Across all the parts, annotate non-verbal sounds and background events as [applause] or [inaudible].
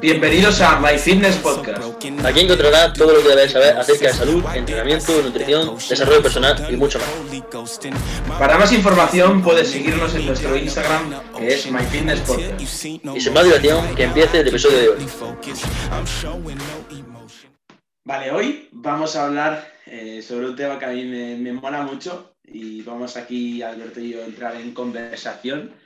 Bienvenidos a My Fitness Podcast. Aquí encontrarás todo lo que debes saber acerca de salud, entrenamiento, nutrición, desarrollo personal y mucho más. Para más información puedes seguirnos en nuestro Instagram que es My Fitness Podcast. Y sin más dilación, que empiece el episodio de hoy. Vale, hoy vamos a hablar eh, sobre un tema que a mí me, me mola mucho y vamos aquí, Alberto y yo, a entrar en conversación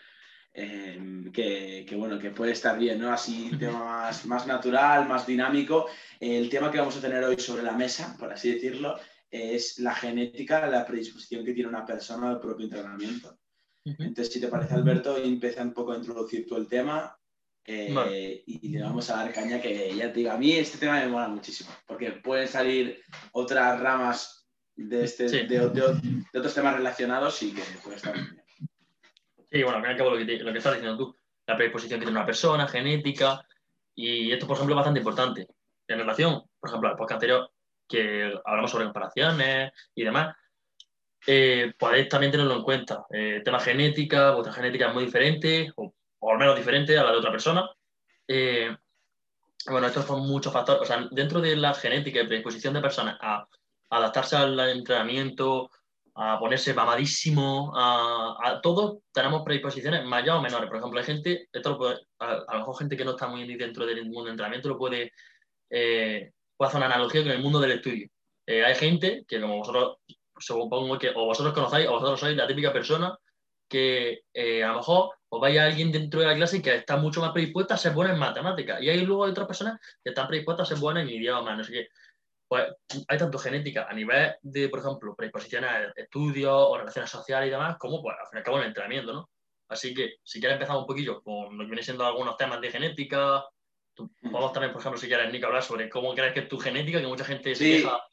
eh, que, que, bueno, que puede estar bien, ¿no? Así, un tema más, más natural, más dinámico. El tema que vamos a tener hoy sobre la mesa, por así decirlo, es la genética, la predisposición que tiene una persona al propio entrenamiento. Entonces, si te parece, Alberto, empieza un poco a introducir todo el tema eh, vale. y le vamos a dar caña que ya te digo, a mí este tema me mola muchísimo, porque pueden salir otras ramas de, este, sí. de, de, de, otros temas relacionados y que puede estar bien. Sí, bueno, al fin y al cabo lo que, te, lo que estás diciendo tú, la predisposición que tiene una persona, genética, y esto, por ejemplo, es bastante importante. En relación, por ejemplo, al podcast anterior, que hablamos sobre comparaciones y demás, eh, podéis también tenerlo en cuenta. Eh, tema genética, vuestra genética es muy diferente, o, o, al menos diferente a la de otra persona. Eh, bueno, estos son muchos factores. O sea, dentro de la genética y predisposición de personas a, adaptarse al entrenamiento, a ponerse mamadísimo, a, a, todos tenemos predisposiciones mayores o menores. Por ejemplo, hay gente, esto lo puede, a, a, lo mejor gente que no está muy dentro del mundo de entrenamiento lo puede, eh, puede hacer una analogía con el mundo del estudio. Eh, hay gente que, como vosotros, supongo que o vosotros conocéis o vosotros sois la típica persona que eh, a lo mejor os vaya alguien dentro de la clase que está mucho más predispuesta a ser buena en matemáticas. Y hay luego otras personas que están predispuestas a ser buenas en idiomas, no sé qué pues hay tanto genética a nivel de, por ejemplo, predisposiciones a estudios o relaciones sociales y demás, como pues al fin y al cabo el entrenamiento, ¿no? Así que si quieres empezar un poquillo con lo que viene siendo algunos temas de genética, tú, podemos también, por ejemplo, si quieres, Nick, hablar sobre cómo crees que es tu genética, que mucha gente sí. se, queja,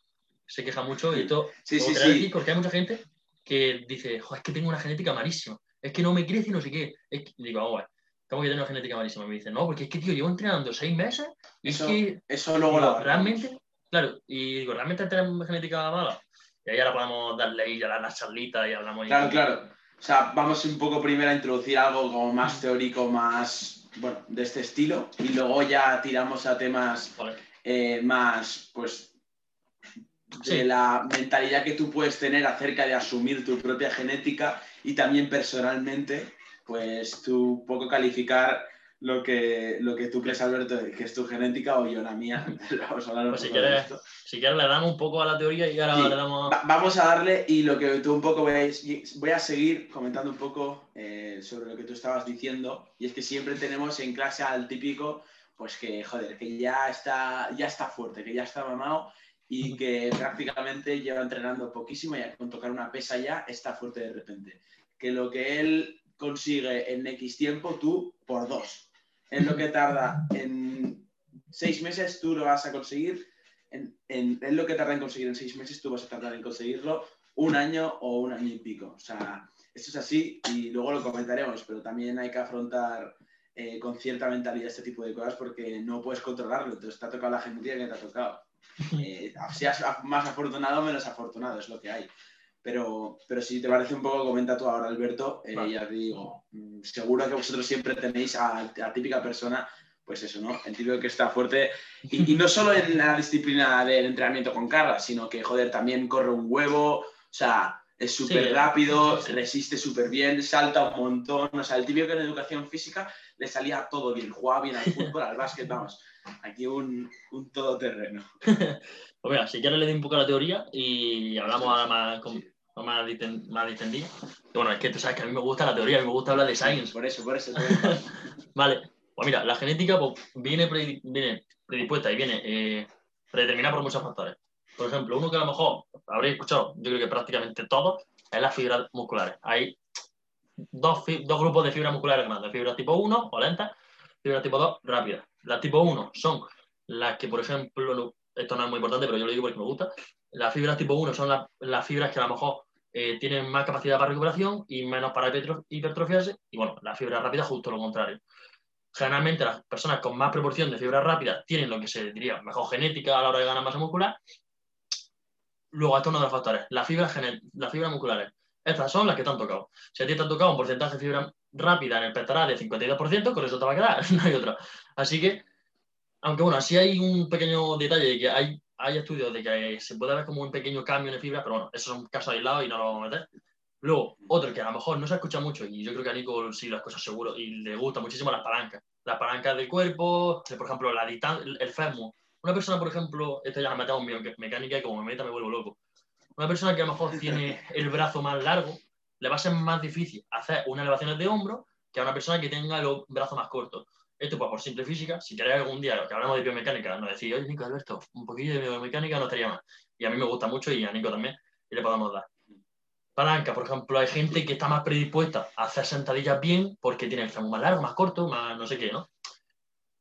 se queja mucho y esto, sí, sí, sí. porque hay mucha gente que dice, es que tengo una genética malísima, es que no me crece y no sé qué. Es que, digo, vamos, ¿cómo que tengo una genética malísima? Me dicen, no, porque es que, tío, llevo entrenando seis meses y eso, es que... Eso luego digo, realmente Claro, y digo, ¿realmente tenemos genética mala? Y ahí ahora podemos darle ahí ya las charlitas y hablamos. Claro, claro. O sea, vamos un poco primero a introducir algo como más teórico, más, bueno, de este estilo, y luego ya tiramos a temas vale. eh, más, pues, de sí. la mentalidad que tú puedes tener acerca de asumir tu propia genética y también personalmente, pues, tú poco calificar lo que, lo que tú crees, Alberto, que es tu genética o yo la mía. [laughs] Vamos a pues si, quieres, si quieres, le damos un poco a la teoría y ahora sí. le damos. Va vamos a darle y lo que tú un poco veis, voy a seguir comentando un poco eh, sobre lo que tú estabas diciendo. Y es que siempre tenemos en clase al típico, pues que, joder, que ya está, ya está fuerte, que ya está mamado y que prácticamente lleva entrenando poquísimo y con tocar una pesa ya está fuerte de repente. Que lo que él consigue en X tiempo, tú por dos en lo que tarda en seis meses, tú lo vas a conseguir. En, en, en, lo que tarda en conseguir en seis meses, tú vas a tardar en conseguirlo un año o un año y pico. O sea, esto es así y luego lo comentaremos, pero también hay que afrontar eh, con cierta mentalidad este tipo de cosas porque no puedes controlarlo. Entonces, te ha tocado la genética que te ha tocado. [laughs] Eh, seas más afortunado o menos afortunado, es lo que hay. Pero, pero si te parece un poco, comenta tú ahora, Alberto, eh, vale. ya te digo, mm, seguro que vosotros siempre tenéis a, la típica persona, pues eso, ¿no? El típico que está fuerte, y, y, no solo en la disciplina del entrenamiento con carga, sino que, joder, también corre un huevo, o sea, es súper sí, rápido, sí. resiste súper bien, salta un montón, o sea, el típico que en educación física le salía todo bien, jugaba bien al fútbol, al básquet, vamos, aquí un, un todoterreno. [laughs] Pues mira, si quieres le doy un poco la teoría y hablamos ahora más, con, no más, más distendido. Bueno, es que tú sabes que a mí me gusta la teoría, a mí me gusta hablar de science. Por eso, por eso. [laughs] vale, pues mira, la genética pues, viene, viene, predispuesta y viene eh, predeterminada por muchos factores. Por ejemplo, uno que a lo mejor habréis escuchado, yo creo que prácticamente todos, es las fibras musculares. Hay dos, dos grupos de fibras musculares grandes, fibras tipo 1 o lentas, fibras tipo 2 rápidas. Las tipo 1 son las que, por ejemplo, esto no es muy importante, pero yo lo digo porque me gusta, las fibras tipo 1 son la, las fibras que a lo mejor eh, tienen más capacidad para recuperación y menos para hipertrofiarse. Y bueno, las fibras rápidas justo lo contrario. Generalmente las personas con más proporción de fibras rápidas tienen lo que se diría mejor genética a la hora de ganar masa muscular. Luego, esto es uno de los factores. Las fibras, las fibras musculares. Estas son las que te han tocado. Si a ti te han tocado un porcentaje de fibras rápida en el pectoral de 52%, con eso te va a quedar, [laughs] no hay otra. Así que, aunque bueno, sí hay un pequeño detalle de que hay, hay estudios de que se puede ver como un pequeño cambio en fibra, pero bueno, eso es un caso aislado y no lo vamos a meter. Luego, otro que a lo mejor no se escucha mucho, y yo creo que a Nico sí las cosas seguro, y le gusta muchísimo las palancas. Las palancas del cuerpo, por ejemplo, la el fémur. Una persona, por ejemplo, esto ya la metemos en mecánica y como me meta me vuelvo loco. Una persona que a lo mejor tiene [laughs] el brazo más largo, le va a ser más difícil hacer una elevación de hombro que a una persona que tenga los brazos más cortos. Esto pues por simple física, si queréis algún día que hablamos de biomecánica, nos decís, oye Nico Alberto, un poquillo de biomecánica no estaría mal. Y a mí me gusta mucho y a Nico también, y le podemos dar. Palanca, por ejemplo, hay gente que está más predispuesta a hacer sentadillas bien porque tiene el fémur más largo, más corto, más no sé qué, ¿no?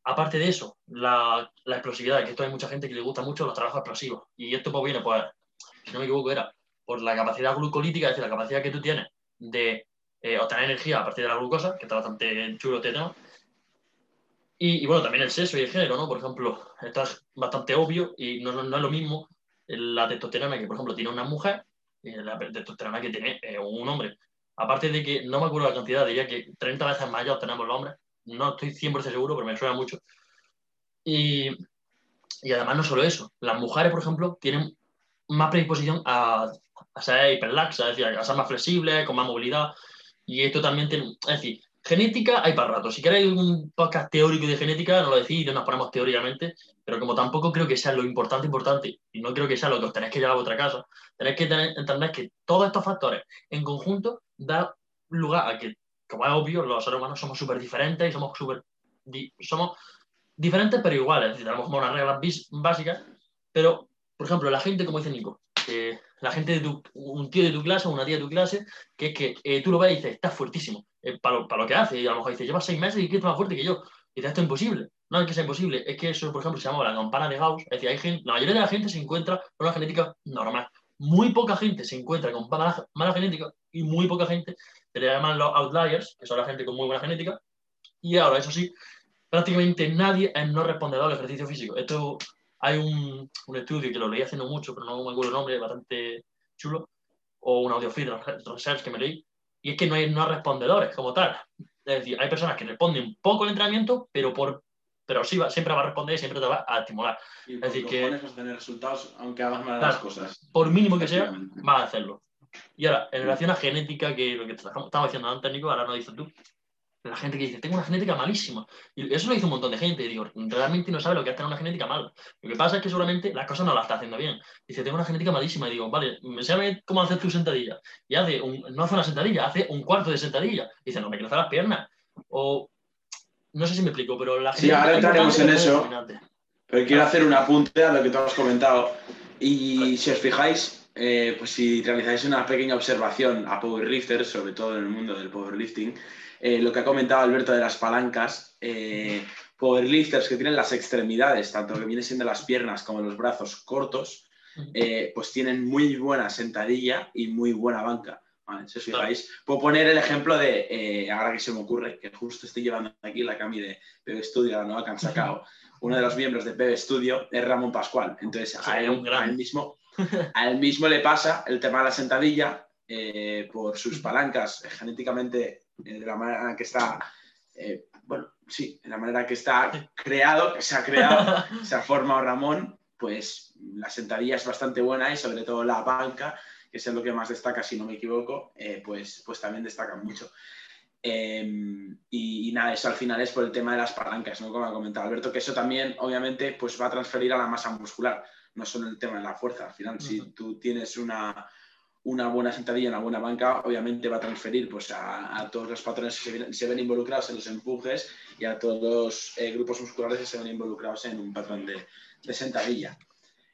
Aparte de eso, la, la, explosividad, que esto hay mucha gente que le gusta mucho los trabajos explosivos. Y esto pues viene, pues, si no me equivoco, era por la capacidad glucolítica, es decir, la capacidad que tú tienes de eh, obtener energía a partir de la glucosa, que está bastante chulo este tema. Y, bueno, también el sexo y el género, ¿no? Por ejemplo, esto es bastante obvio y no, no, es lo mismo la testosterona que, por ejemplo, tiene una mujer y la testosterona que tiene eh, un hombre. Aparte de que no me acuerdo la cantidad, diría que 30 veces mayor tenemos los hombres. No estoy 100% seguro, pero me suena mucho. Y, y además no solo eso, las mujeres, por ejemplo, tienen más predisposición a, a ser hiperlaxa, es decir, a ser más flexibles, con más movilidad. Y esto también tiene, es decir, genética hay para rato. Si queréis un podcast teórico de genética, no lo decís y nos ponemos teóricamente, pero como tampoco creo que sea lo importante, importante, y no creo que sea lo que os tenéis que llevar a vuestra casa, tenéis que entender que todos estos factores en conjunto da lugar a que, como es obvio, los seres humanos somos súper diferentes y somos súper somos diferentes pero iguales, tenemos como unas reglas básicas, pero, por ejemplo, la gente, como dice Nico, la gente de tu, un tío de tu clase o una tía de tu clase, que es que eh, tú lo ves y dices, estás fuertísimo eh, para, lo, para, lo, que hace, y a lo mejor dice, llevas seis meses y quieres más fuerte que yo. Y dices, esto es imposible. No es que sea imposible, es que eso, por ejemplo, se llama la campana de Gauss. Es decir, hay gente, la mayoría de la gente se encuentra con una genética normal. Muy poca gente se encuentra con mala, mala genética y muy poca gente se le llaman los outliers, que son la gente con muy buena genética. Y ahora, eso sí, prácticamente nadie es no respondedor al ejercicio físico. Esto hay un, un, estudio que lo leí hace no mucho, pero no me acuerdo el nombre, bastante chulo, o un audiofeed research que me leí, y es que no hay no respondedores como tal. Es decir, hay personas que responden poco al entrenamiento, pero por pero sí va, siempre va a responder y siempre te va a estimular. es decir, que vas a tener resultados aunque hagas mal las cosas. Por mínimo que sea, va a hacerlo. Y ahora, en relación a genética, que lo que estaba diciendo antes, Nico, ahora no dices tú, la gente que dice, tengo una genética malísima. Y eso lo dice un montón de gente. Y digo, realmente no sabe lo que es tener una genética mala. Lo que pasa es que seguramente las cosas no las está haciendo bien. Dice, tengo una genética malísima. Y digo, vale, sabe cómo hacer tu sentadilla. Y hace un, no hace una sentadilla, hace un cuarto de sentadilla. dice, no, me crece las piernas. O, no sé si me explico, pero la Sí, ahora entraremos en eso. Pero quiero hacer un apunte a lo que tú has comentado. Y si os fijáis, eh, pues si realizáis una pequeña observación a powerlifters, sobre todo en el mundo del powerlifting, eh, lo que ha comentado Alberto de las palancas, eh, powerlifters que tienen las extremidades, tanto que vienen siendo las piernas como los brazos cortos, eh, pues tienen muy buena sentadilla y muy buena banca. Si os fijáis, puedo poner el ejemplo de, ahora que se me ocurre, que justo estoy llevando aquí la cami de PB Studio, la nueva que han sacado, [laughs] uno de los miembros de PB Studio es Ramón Pascual. Entonces, a, él, mismo, [laughs] a él mismo le pasa el tema de la sentadilla por sus palancas genéticamente eh, de la manera que está, eh, bueno, sí, de la manera que está creado, que se ha creado, [laughs] se ha formado Ramón, pues la sentadilla es bastante buena y sobre todo la banca, que es lo que más destaca, si no me equivoco, eh, pues, pues también destaca mucho. Em, y, nada, eso al final es por el tema de las palancas, ¿no? Como ha comentado Alberto, que eso también obviamente pues va a transferir a la masa muscular, no solo el tema de la fuerza. Al final, si tú tienes una, una buena sentadilla, una buena banca, obviamente va a transferir pues, a, todos los patrones que se ven, involucrados en los empujes y a todos los eh, grupos musculares que se ven involucrados en un patrón de, sentadilla.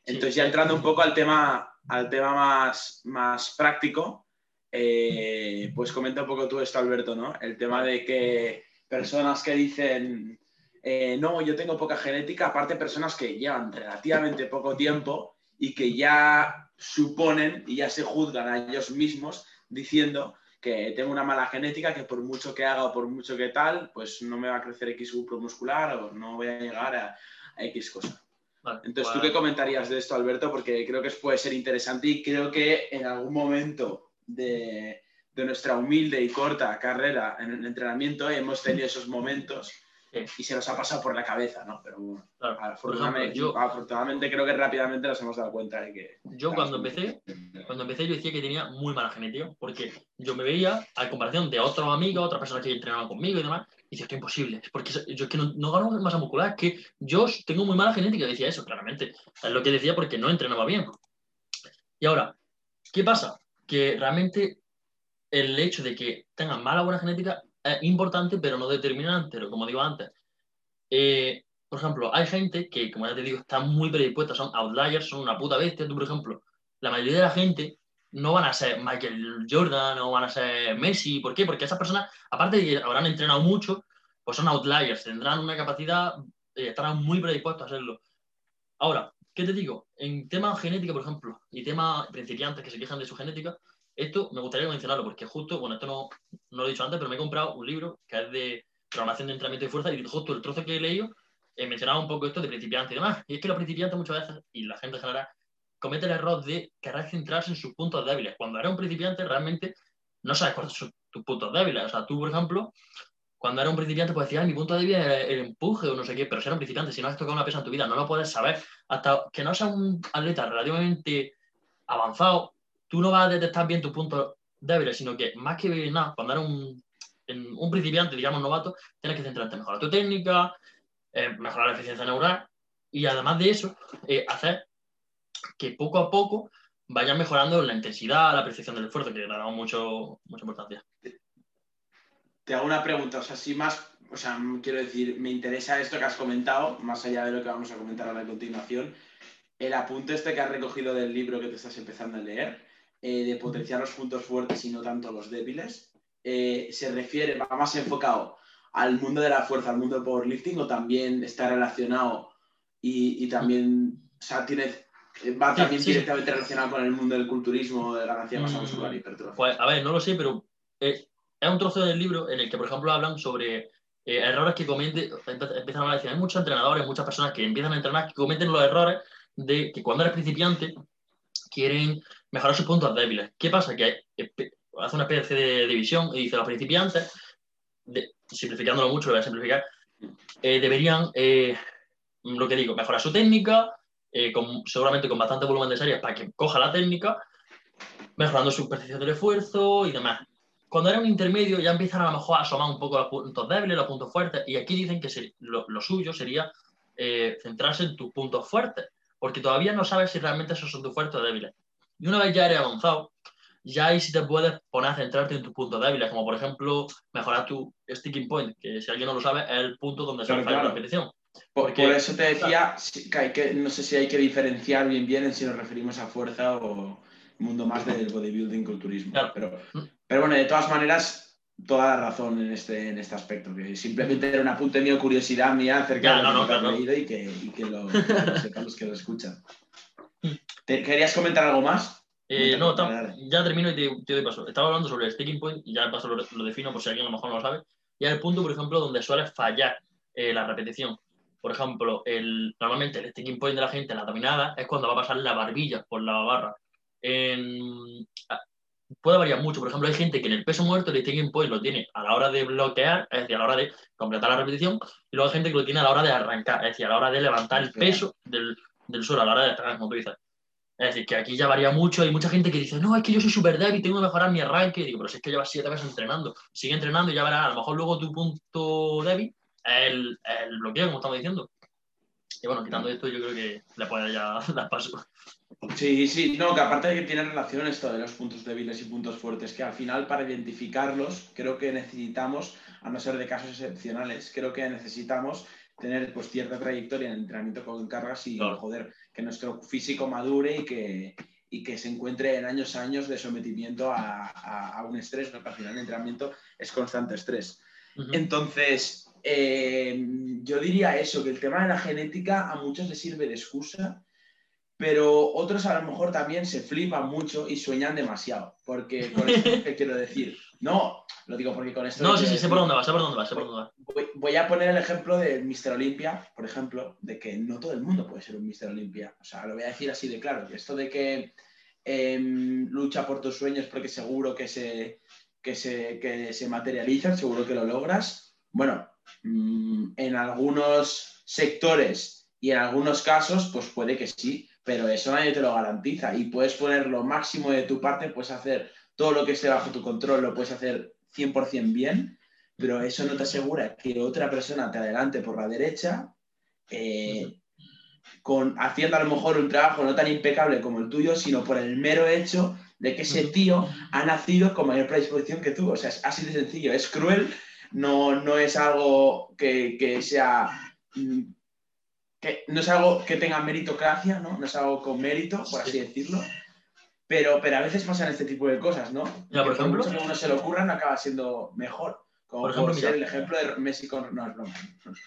Entonces, ya entrando un poco al tema, al tema más, más práctico, eh, pues comenta un poco tú esto, Alberto, ¿no? El tema de que personas que dicen, eh, no, yo tengo poca genética, aparte personas que llevan relativamente poco tiempo y que ya suponen y ya se juzgan a ellos mismos diciendo que tengo una mala genética, que por mucho que haga o por mucho que tal, pues no me va a crecer X grupo muscular o no voy a llegar a, X cosa. Entonces, ¿tú qué comentarías de esto, Alberto? Porque creo que puede ser interesante y creo que en algún momento de, de nuestra humilde y corta carrera en el entrenamiento hemos tenido esos momentos y se nos ha pasado por la cabeza, ¿no? Pero bueno, afortunadamente, creo que rápidamente nos hemos dado cuenta de que... Yo cuando empecé, cuando empecé yo decía que tenía muy mala genética, porque yo me veía, a comparación de otros amigos, otras personas que entrenaban conmigo y demás, y decía, esto es imposible, porque yo es que no, no gano masa muscular, es que yo tengo muy mala genética, decía eso, claramente. Es lo que decía porque no entrenaba bien. Y ahora, ¿qué pasa? Que realmente el hecho de que tengan mala o buena genética importante, pero no determinante, como digo antes. Eh, por ejemplo, hay gente que, como ya te digo, está muy predispuesta, son outliers, son una puta bestia. Tú, por ejemplo, la mayoría de la gente no van a ser Michael Jordan, no van a ser Messi. ¿Por qué? Porque esas personas, aparte de que habrán entrenado mucho, pues son outliers, tendrán una capacidad, eh, estarán muy predispuestos a hacerlo. Ahora, ¿qué te digo? En tema genética, por ejemplo, y temas principiantes que se quejan de su genética, esto me gustaría mencionarlo porque justo, bueno, esto no, no lo he dicho antes, pero me he comprado un libro que es de programación de entrenamiento y fuerza y justo el trozo que he leído he mencionaba un poco esto de principiante y demás. Y es que los principiantes muchas veces, y la gente en general, comete el error de querer centrarse en sus puntos débiles. Cuando eres un principiante realmente no sabes cuáles son tus puntos débiles. O sea, tú, por ejemplo, cuando eres un principiante, pues decías, mi punto débil es el empuje o no sé qué, pero si eres un principiante, si no has tocado una pesa en tu vida, no lo puedes saber. Hasta que no seas un atleta relativamente avanzado, tú no vas a detectar bien tus puntos débiles, sino que más que nada, cuando eres un, un principiante, digamos novato, tienes que centrarte en mejorar tu técnica, mejorar la eficiencia neural y además de eso, eh, hacer que poco a poco vayan mejorando la intensidad, la percepción del esfuerzo, que le damos mucho, mucha importancia. Te hago una pregunta, o sea, si más, o sea, quiero decir, me interesa esto que has comentado, más allá de lo que vamos a comentar ahora a continuación, el apunte este que has recogido del libro que te estás empezando a leer, eh, de potenciar los puntos fuertes y no tanto los débiles, eh, se refiere, va más enfocado al mundo de la fuerza, al mundo del powerlifting, o también está relacionado y, también, o sea, tiene, va también directamente relacionado con el mundo del culturismo, de ganancia de masa mm, muscular y hipertrofia? Pues, a ver, no lo sé, pero eh, es un trozo del libro en el que, por ejemplo, hablan sobre errores que cometen, empiezan a decir, hay muchos entrenadores, muchas personas que empiezan a entrenar que cometen los errores de que cuando eres principiante quieren mejorar sus puntos débiles. ¿Qué pasa? Que hace una especie de división y dice, los principiantes, simplificándolo mucho, lo voy a simplificar, eh, deberían, eh, lo que digo, mejorar su técnica, eh, seguramente con bastante volumen de series para que coja la técnica, mejorando su percepción del esfuerzo y demás. Cuando era un intermedio ya empiezan a lo mejor a asomar un poco los puntos débiles, los puntos fuertes, y aquí dicen que lo, lo, suyo sería centrarse en tus puntos fuertes, porque todavía no sabes si realmente esos son tus fuertes o débiles. Y una vez ya eres avanzado, ya ahí sí te puedes poner a centrarte en tus puntos débiles, como por ejemplo mejorar tu sticking point, que si alguien no lo sabe es el punto donde se falla la repetición. Por, eso te decía que, hay que no sé si hay que diferenciar bien bien en si nos referimos a fuerza o mundo más del bodybuilding culturismo. Pero, mm. pero bueno, de todas maneras, toda la razón en este, en este aspecto, que simplemente era un apunte mío, curiosidad mía acerca de lo que has leído y que, y que lo, sepan los que lo escuchan. ¿Querías comentar algo más? Eh, no, ya termino y te, doy paso. Estaba hablando sobre el sticking point y ya paso lo, defino por si alguien a lo mejor no lo sabe. Y es el punto, por ejemplo, donde suele fallar eh, la repetición. Por ejemplo, el, normalmente el sticking point de la gente en la dominada es cuando va a pasar la barbilla por la barra. puede variar mucho. Por ejemplo, hay gente que en el peso muerto el sticking point lo tiene a la hora de bloquear, es decir, a la hora de completar la repetición, y luego hay gente que lo tiene a la hora de arrancar, es decir, a la hora de levantar el peso del, del suelo, a la hora de estar, como tú. Es decir, que aquí ya varía mucho. Hay mucha gente que dice, no, es que yo soy súper débil, tengo que mejorar mi arranque. Y digo, pero si es que llevas siete meses entrenando, sigue entrenando y ya verás, a lo mejor luego tu punto débil es el, el bloqueo, como estamos diciendo. Y bueno, quitando esto, yo creo que le puede ya [laughs] dar paso. Sí, sí, no, que aparte de que tiene relación esto de los puntos débiles y puntos fuertes, que al final para identificarlos creo que necesitamos, a no ser de casos excepcionales, creo que necesitamos tener pues cierta trayectoria en entrenamiento con cargas y joder, que nuestro físico madure y que, y que se encuentre en años años de sometimiento a, a, un estrés, ¿no? que al final el entrenamiento es constante estrés. Entonces, eh, yo diría eso, que el tema de la genética a muchos les sirve de excusa, pero otros a lo mejor también se flipan mucho y sueñan demasiado, porque [laughs] con esto que quiero decir, no, lo digo porque con esto... No, sí, sí, sé por dónde va, sé por dónde va, sé por dónde va voy, a poner el ejemplo de Mr. Olympia, por ejemplo, de que no todo el mundo puede ser un Mr. Olympia. O sea, lo voy a decir así de claro. Esto de que em, lucha por tus sueños porque seguro que se, que se, que se materializan, seguro que lo logras. Bueno, mm, en algunos sectores y en algunos casos, pues puede que sí, pero eso nadie te lo garantiza y puedes poner lo máximo de tu parte, puedes hacer todo lo que esté bajo tu control, lo puedes hacer 100% bien, pero eso no te asegura que otra persona te adelante por la derecha, eh, con, haciendo a lo mejor un trabajo no tan impecable como el tuyo, sino por el mero hecho de que ese tío ha nacido con mayor predisposición que tú. O sea, es así de sencillo, es cruel, no, no es algo que, sea... Que no es algo que tenga meritocracia, ¿no? No es algo con mérito, por así decirlo. Pero, pero a veces pasan este tipo de cosas, ¿no? Ya, por ejemplo. Por uno se le ocurra, no acaba siendo mejor. Como por ejemplo, ser el ejemplo de Messi con. No, es broma.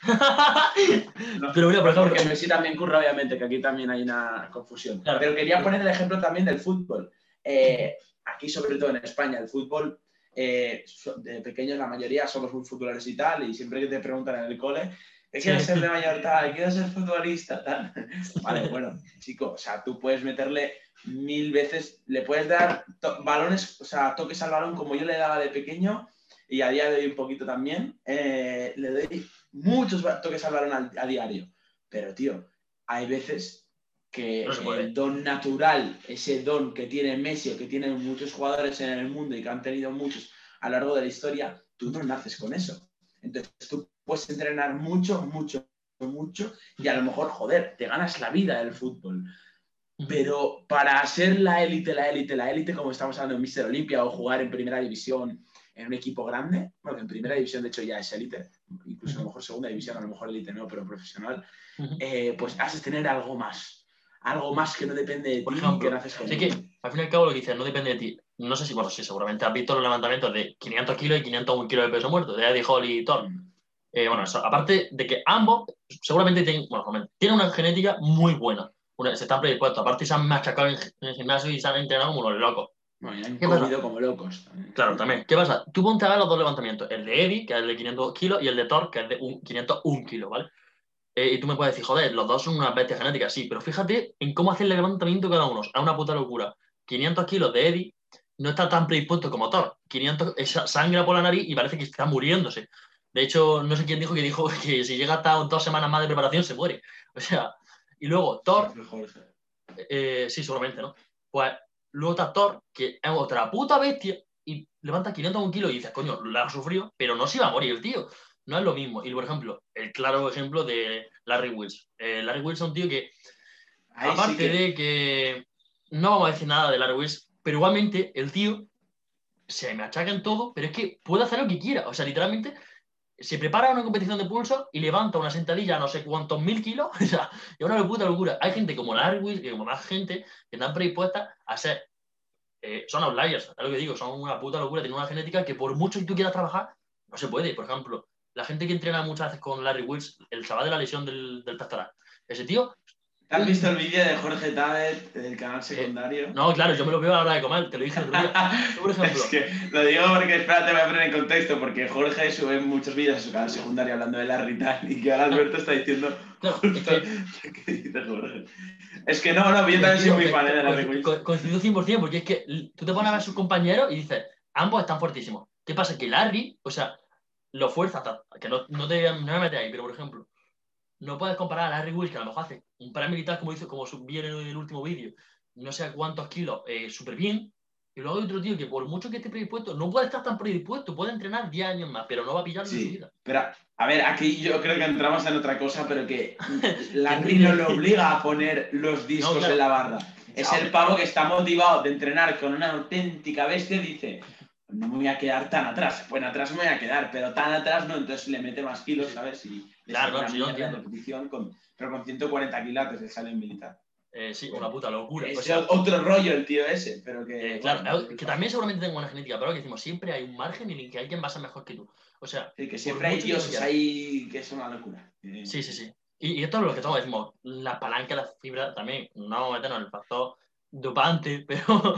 [laughs] pero mira, por ejemplo. Porque Messi también curra, obviamente, que aquí también hay una confusión. Pero quería poner el ejemplo también del fútbol. Eh, aquí, sobre todo en España, el fútbol, eh, de pequeños la mayoría somos muy futboleros y tal, y siempre que te preguntan en el cole, ¿qué quieres ser de mayor tal? ¿Quieres ser futbolista? Tal. [laughs] Vale, bueno, chico, o sea, tú puedes meterle mil veces, le puedes dar balones, o sea, toques al balón como yo le daba de pequeño, y a día de hoy un poquito también, eh, le doy muchos toques al balón a diario. Pero, tío, hay veces que el don natural, ese don que tiene Messi o que tienen muchos jugadores en el mundo y que han tenido muchos a lo largo de la historia, tú no naces con eso. Entonces tú puedes entrenar mucho, mucho, mucho y a lo mejor, joder, te ganas la vida del fútbol. Pero para ser la élite, la élite, la élite, como estamos hablando en Mister Olimpia o jugar en primera división en un equipo grande, bueno, en primera división de hecho ya es élite, incluso a lo mejor segunda división, a lo mejor élite no, pero profesional, eh, pues has de tener algo más algo más que no depende de ti que no haces con Sí que, al fin y al cabo, lo que dices, no depende de ti. No sé si, bueno, sí, seguramente has visto los levantamientos de 500 kilos y 501 kilos de peso muerto, de Eddie Hall y Thor. Eh, bueno, aparte de que ambos seguramente tienen, bueno, tienen una genética muy buena. se están predispuestos. Aparte, se han machacado en, el gimnasio y se han entrenado como los locos. Bueno, y han comido como locos. Claro, también. ¿Qué pasa? Tú ponte a ver los dos levantamientos. El de Eddie, que es de 500 kilos, y el de Thor, que es de 501 kilos, ¿vale? Eh, y tú me puedes decir, joder, los dos son una bestia genética, sí, pero fíjate en cómo hace el levantamiento cada uno. Es una puta locura. 500 kilos de Eddie no está tan predispuesto como Thor. 500 esa sangra por la nariz y parece que está muriéndose. De hecho, no sé quién dijo que dijo que si llega hasta dos semanas más de preparación se muere. O sea, y luego Thor. Eh, sí, seguramente, ¿no? Pues luego está Thor, que es otra puta bestia, y levanta 500 kilos y dices, coño, la ha sufrido, pero no se iba a morir, tío no es lo mismo. Y por ejemplo, el claro ejemplo de Larry Wilson. Eh, Larry Wilson es un tío que, aparte de que no vamos a decir nada de Larry Wilson, pero igualmente el tío se me achaca en todo, pero es que puede hacer lo que quiera. O sea, literalmente se prepara una competición de pulso y levanta una sentadilla a no sé cuántos mil kilos. [laughs] O sea, es una puta locura. Hay gente como y como más gente, que están predispuesta a ser. Eh, son outliers, es lo que digo, son una puta locura. Tienen una genética que por mucho que tú quieras trabajar, no se puede. Por ejemplo, la gente que entrena muchas veces con Larry Wills, el chaval de la lesión del, del ese tío. ¿Te has visto el vídeo de Jorge Tabet del canal secundario? no, claro, yo me lo veo a la hora de comer, te lo dije el otro día. [laughs] por ejemplo. es que lo digo porque, espérate, voy a poner en contexto, porque Jorge sube muchos vídeos a su canal secundario hablando de Larry y tal, y que ahora Alberto está diciendo. Es que... [laughs] ¿Qué dice Jorge? Es que no, no, yo también soy muy fan de Larry Wills. Coincido 100%, porque es que tú te pones a ver a sus compañeros y dices, ambos están fuertísimos. ¿Qué pasa? Que Larry, o sea, lo fuerza, que no, no, te, no me metes ahí, pero por ejemplo, no puedes comparar a Larry Wills, que a lo mejor hace un paramilitar, como hizo, como viene en el último vídeo, no sé cuántos kilos, eh, súper bien, y luego hay otro tío que por mucho que esté predispuesto, no puede estar tan predispuesto, puede entrenar 10 años más, pero no va a pillar sí, su vida. Pero, a ver, aquí yo creo que entramos en otra cosa, pero que Larry no le obliga a poner los discos en la barra. Es el pavo que está motivado de entrenar con una auténtica bestia dice, no me voy a quedar tan atrás. Bueno, atrás me voy a quedar, pero tan atrás no, entonces le mete más kilos, ¿sabes? Y claro, sí, yo entiendo. Con, pero con 140 kilates le sale en militar. Eh, sí, una puta locura. Es otro rollo el tío ese, pero que... Eh, claro, que también seguramente tengo una genética, pero que decimos, siempre hay un margen en el que alguien va a ser mejor que tú. O sea... Sí, que siempre hay tíos ahí que es una locura. Sí, sí, sí. Y, esto es lo que todos decimos, la palanca, la fibra, también, no meternos en el factor dopante, [laughs] pero.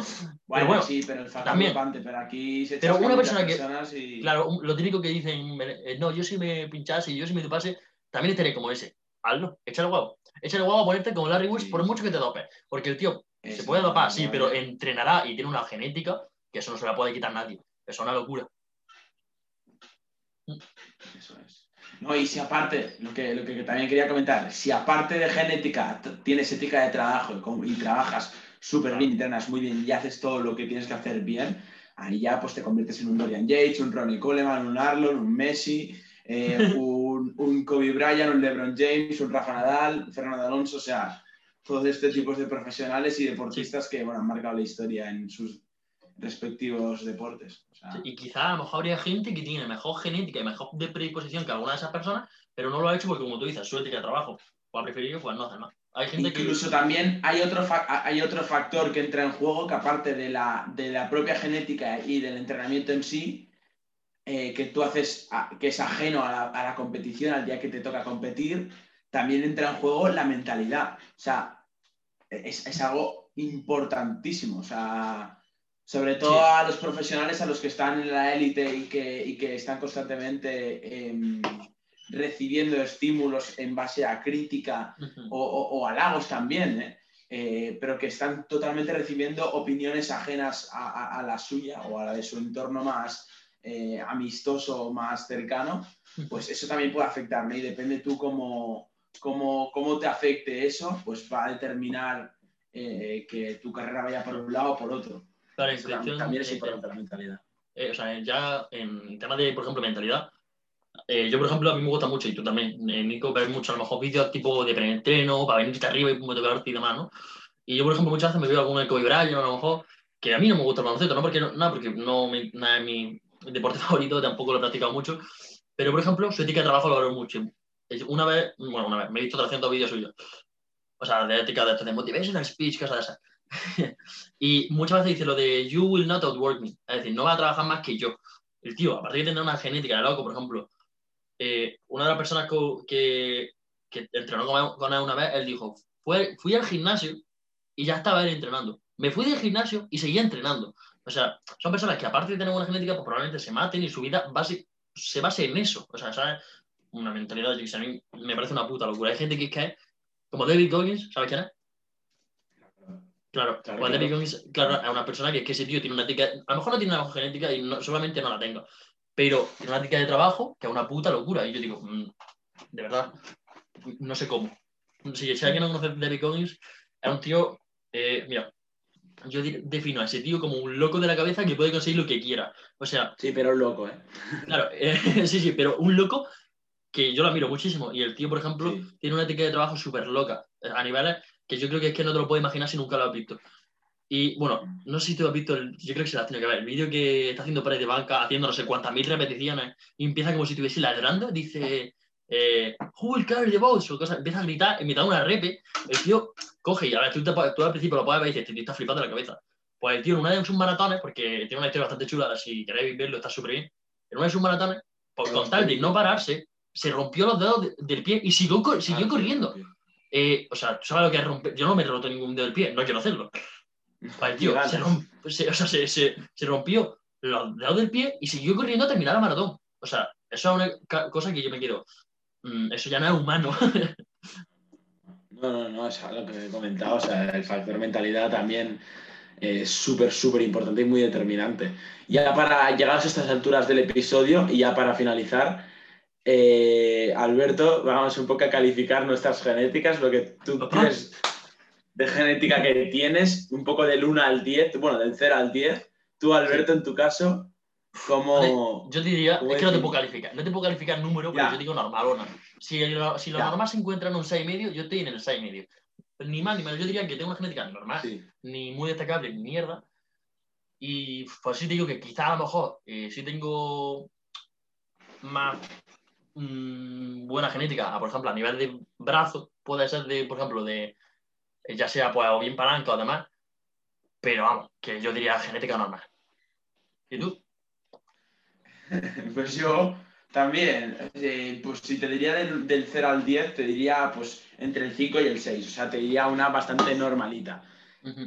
Bueno, sí, pero el también. dopante, pero aquí se Pero una persona que. Claro, lo típico que dicen, eh, no, yo si me pinchase y yo si me dopase, también estaré como ese. Hazlo, echa el huevo. Echa el huevo a ponerte como Larry Woods por mucho que te dope. Porque el tío se puede dopar, sí, pero entrenará y tiene una genética que eso no se la puede quitar nadie. Eso es una locura. Eso es. No, y si aparte, lo que, lo que también quería comentar, si aparte de genética tienes ética de trabajo y, y trabajas súper bien, entrenas muy bien y haces todo lo que tienes que hacer bien, ahí ya pues te conviertes en un Dorian Yates, un Ronnie Coleman, un Arlon, un Messi, eh, [laughs] un, un, Kobe Bryant, un LeBron James, un Rafa Nadal, Fernando Alonso, o sea, todos estos tipos de profesionales y deportistas que bueno, han marcado la historia en sus respectivos deportes. Y quizá a lo mejor habría gente que tiene mejor genética y mejor de predisposición que alguna de esas personas, pero no lo ha hecho porque, como tú dices, su ética de trabajo, o ha preferido pues no hacer más. Hay gente Incluso también hay otro, hay otro factor que entra en juego que aparte de la, de la propia genética y del entrenamiento en sí, eh, que tú haces, que es ajeno a la, a la, competición al día que te toca competir, también entra en juego la mentalidad. O sea, es, es algo importantísimo. O sea, sobre todo a los profesionales, a los que están en la élite y que, y que están constantemente eh, recibiendo estímulos en base a crítica o, o, halagos también, ¿eh? Eh, pero que están totalmente recibiendo opiniones ajenas a, a, la suya o a la de su entorno más eh, amistoso o más cercano, pues eso también puede afectarme y depende tú cómo, cómo, cómo te afecte eso, pues va a determinar que tu carrera vaya por un lado o por otro. también es importante la mentalidad. o sea, ya en temas de, por ejemplo, mentalidad, eh, yo, por ejemplo, a mí me gusta mucho, y tú también, eh, Nico, ver mucho a lo mejor vídeos tipo de preentreno, para venirte arriba y motivarte y demás, ¿no? Y yo, por ejemplo, muchas veces me veo alguno de Kobe Bryant, a lo mejor, que a mí no me gusta el baloncesto, no porque no, nada, porque no, nada es mi deporte [laughs] favorito, tampoco lo he practicado mucho, pero, por ejemplo, su ética de trabajo lo valoro mucho. Una vez, bueno, una vez, me he visto 300 vídeos suyos, o sea, de ética de, de motivational speech, cosas de esas. [laughs] y muchas veces dice lo de you will not outwork me, es decir, no va a trabajar más que yo. El tío, aparte de tener una genética de loco, por ejemplo, eh, una de las personas que, que, entrenó con él una vez, él dijo, fue, fui al gimnasio y ya estaba él entrenando. Me fui del gimnasio y seguía entrenando. O sea, son personas que aparte de tener una genética, pues probablemente se maten y su vida base, se base en eso. O sea, ¿sabes? Una mentalidad que a mí me parece una puta locura. Hay gente que es que como David Goggins, ¿sabes quién es? Claro, claro, pues David Goggins, claro, es una persona que, es que ese tío tiene una ética, a lo mejor no tiene una genética y no, solamente no la tengo, pero tiene una ética de trabajo que es una puta locura. Y yo digo, mm, de verdad, no sé cómo. Si, si alguien no conoce a David Collins, es un tío, eh, mira, yo defino a ese tío como un loco de la cabeza que puede conseguir lo que quiera. O sea. Sí, pero un loco, ¿eh? [laughs] Claro, eh, [laughs] sí, sí, pero un loco que yo lo admiro muchísimo. Y el tío, por ejemplo, tiene una ética de trabajo súper loca, a niveles que yo creo que es que no te lo puedo imaginar si nunca lo has visto. Y bueno, no sé si tú has visto, el, yo creo que se la has tenido que ver, el vídeo que está haciendo pared de banca, haciendo no sé cuántas mil repeticiones, y empieza como si estuviese ladrando, dice, eh, Who will carry the? O empieza a gritar, en mitad de una repe, el tío coge y a ver, tú, tú al principio lo puedes ver y dices, este tío está flipando la cabeza. Pues el tío en una de sus maratones, porque tiene una historia bastante chula, si queréis verlo, está súper bien, en una de sus maratones, por con tal de no pararse, se rompió los dedos del pie y siguió, siguió corriendo. Eh, o sea, ¿tú sabes lo que es romper? Yo no me he roto ningún dedo del pie, no quiero hacerlo. Vale, tío, se, se, o sea, se, se, rompió los dedos del pie y siguió corriendo a terminar la maratón. O sea, eso es una cosa que yo me quiero. Mm, eso ya no es humano. [laughs] no, no, no, es algo que he comentado. O sea, el factor mentalidad también es súper, súper importante y muy determinante. Ya para llegar a estas alturas del episodio y ya para finalizar, eh, Alberto, vamos un poco a calificar nuestras genéticas, lo que tú crees de genética que tienes, un poco del 1 al 10, bueno, del 0 al 10. Tú, Alberto, en tu caso, ¿cómo...? yo diría, es que no te puedo calificar, no te puedo calificar número, pero yo digo normal Si, si lo normal se encuentra en un 6,5, yo estoy en el 6,5. Ni más ni menos, yo diría que tengo una genética normal, ni muy destacable, ni mierda. Y pues sí te digo que quizá a lo mejor eh, sí tengo más mmm, buena genética, por ejemplo, a nivel de brazo, puede ser de, por ejemplo, de ya sea pues o bien palanca o demás, pero vamos, que yo diría genética normal. ¿Y tú? [laughs] Pues yo también, eh, pues si te diría del, 0 al 10, te diría pues entre el 5 y el 6, o sea, te diría una bastante normalita.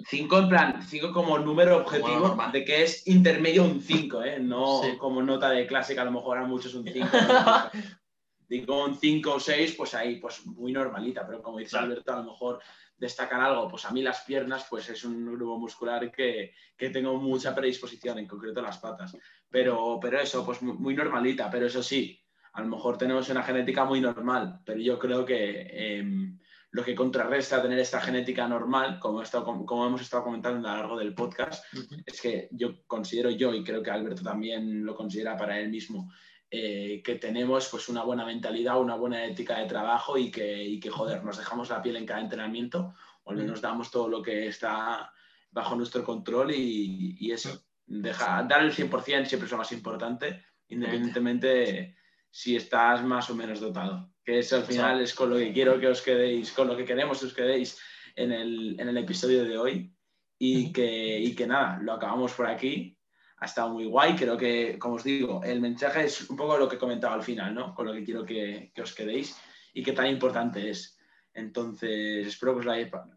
5 en plan, 5 como número objetivo de que es intermedio un 5, ¿eh? no como nota de clase que a lo mejor a muchos un 5. [laughs] Digo un 5 o 6, pues ahí, pues muy normalita, pero como dice Alberto, a lo mejor destacar algo, pues a mí las piernas, pues es un grupo muscular que, que tengo mucha predisposición, en concreto las patas. pero, pero eso, pues muy normalita, pero eso sí, a lo mejor tenemos una genética muy normal, pero yo creo que em, lo que contrarresta tener esta genética normal, como, como hemos estado comentando a lo largo del podcast, es que yo considero yo, y creo que Alberto también lo considera para él mismo, eh, que tenemos pues una buena mentalidad, una buena ética de trabajo y que, que, joder, nos dejamos la piel en cada entrenamiento, o al menos damos todo lo que está bajo nuestro control y, y eso, deja, dar el 100% siempre es lo más importante, independientemente si estás más o menos dotado que eso al final es con lo que quiero que os quedéis, con lo que queremos que os quedéis en el, en el episodio de hoy. Y que, y que, nada, lo acabamos por aquí. Ha estado muy guay. Creo que, como os digo, el mensaje es un poco lo que comentaba al final, ¿no? Con lo que quiero que, os quedéis y qué tan importante es. Entonces, espero que os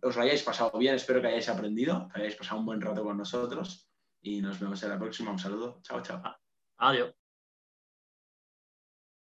os lo, hayáis, pasado bien, espero que hayáis aprendido, que hayáis pasado un buen rato con nosotros y nos vemos en la próxima. Un saludo. Chao, chao. Adiós.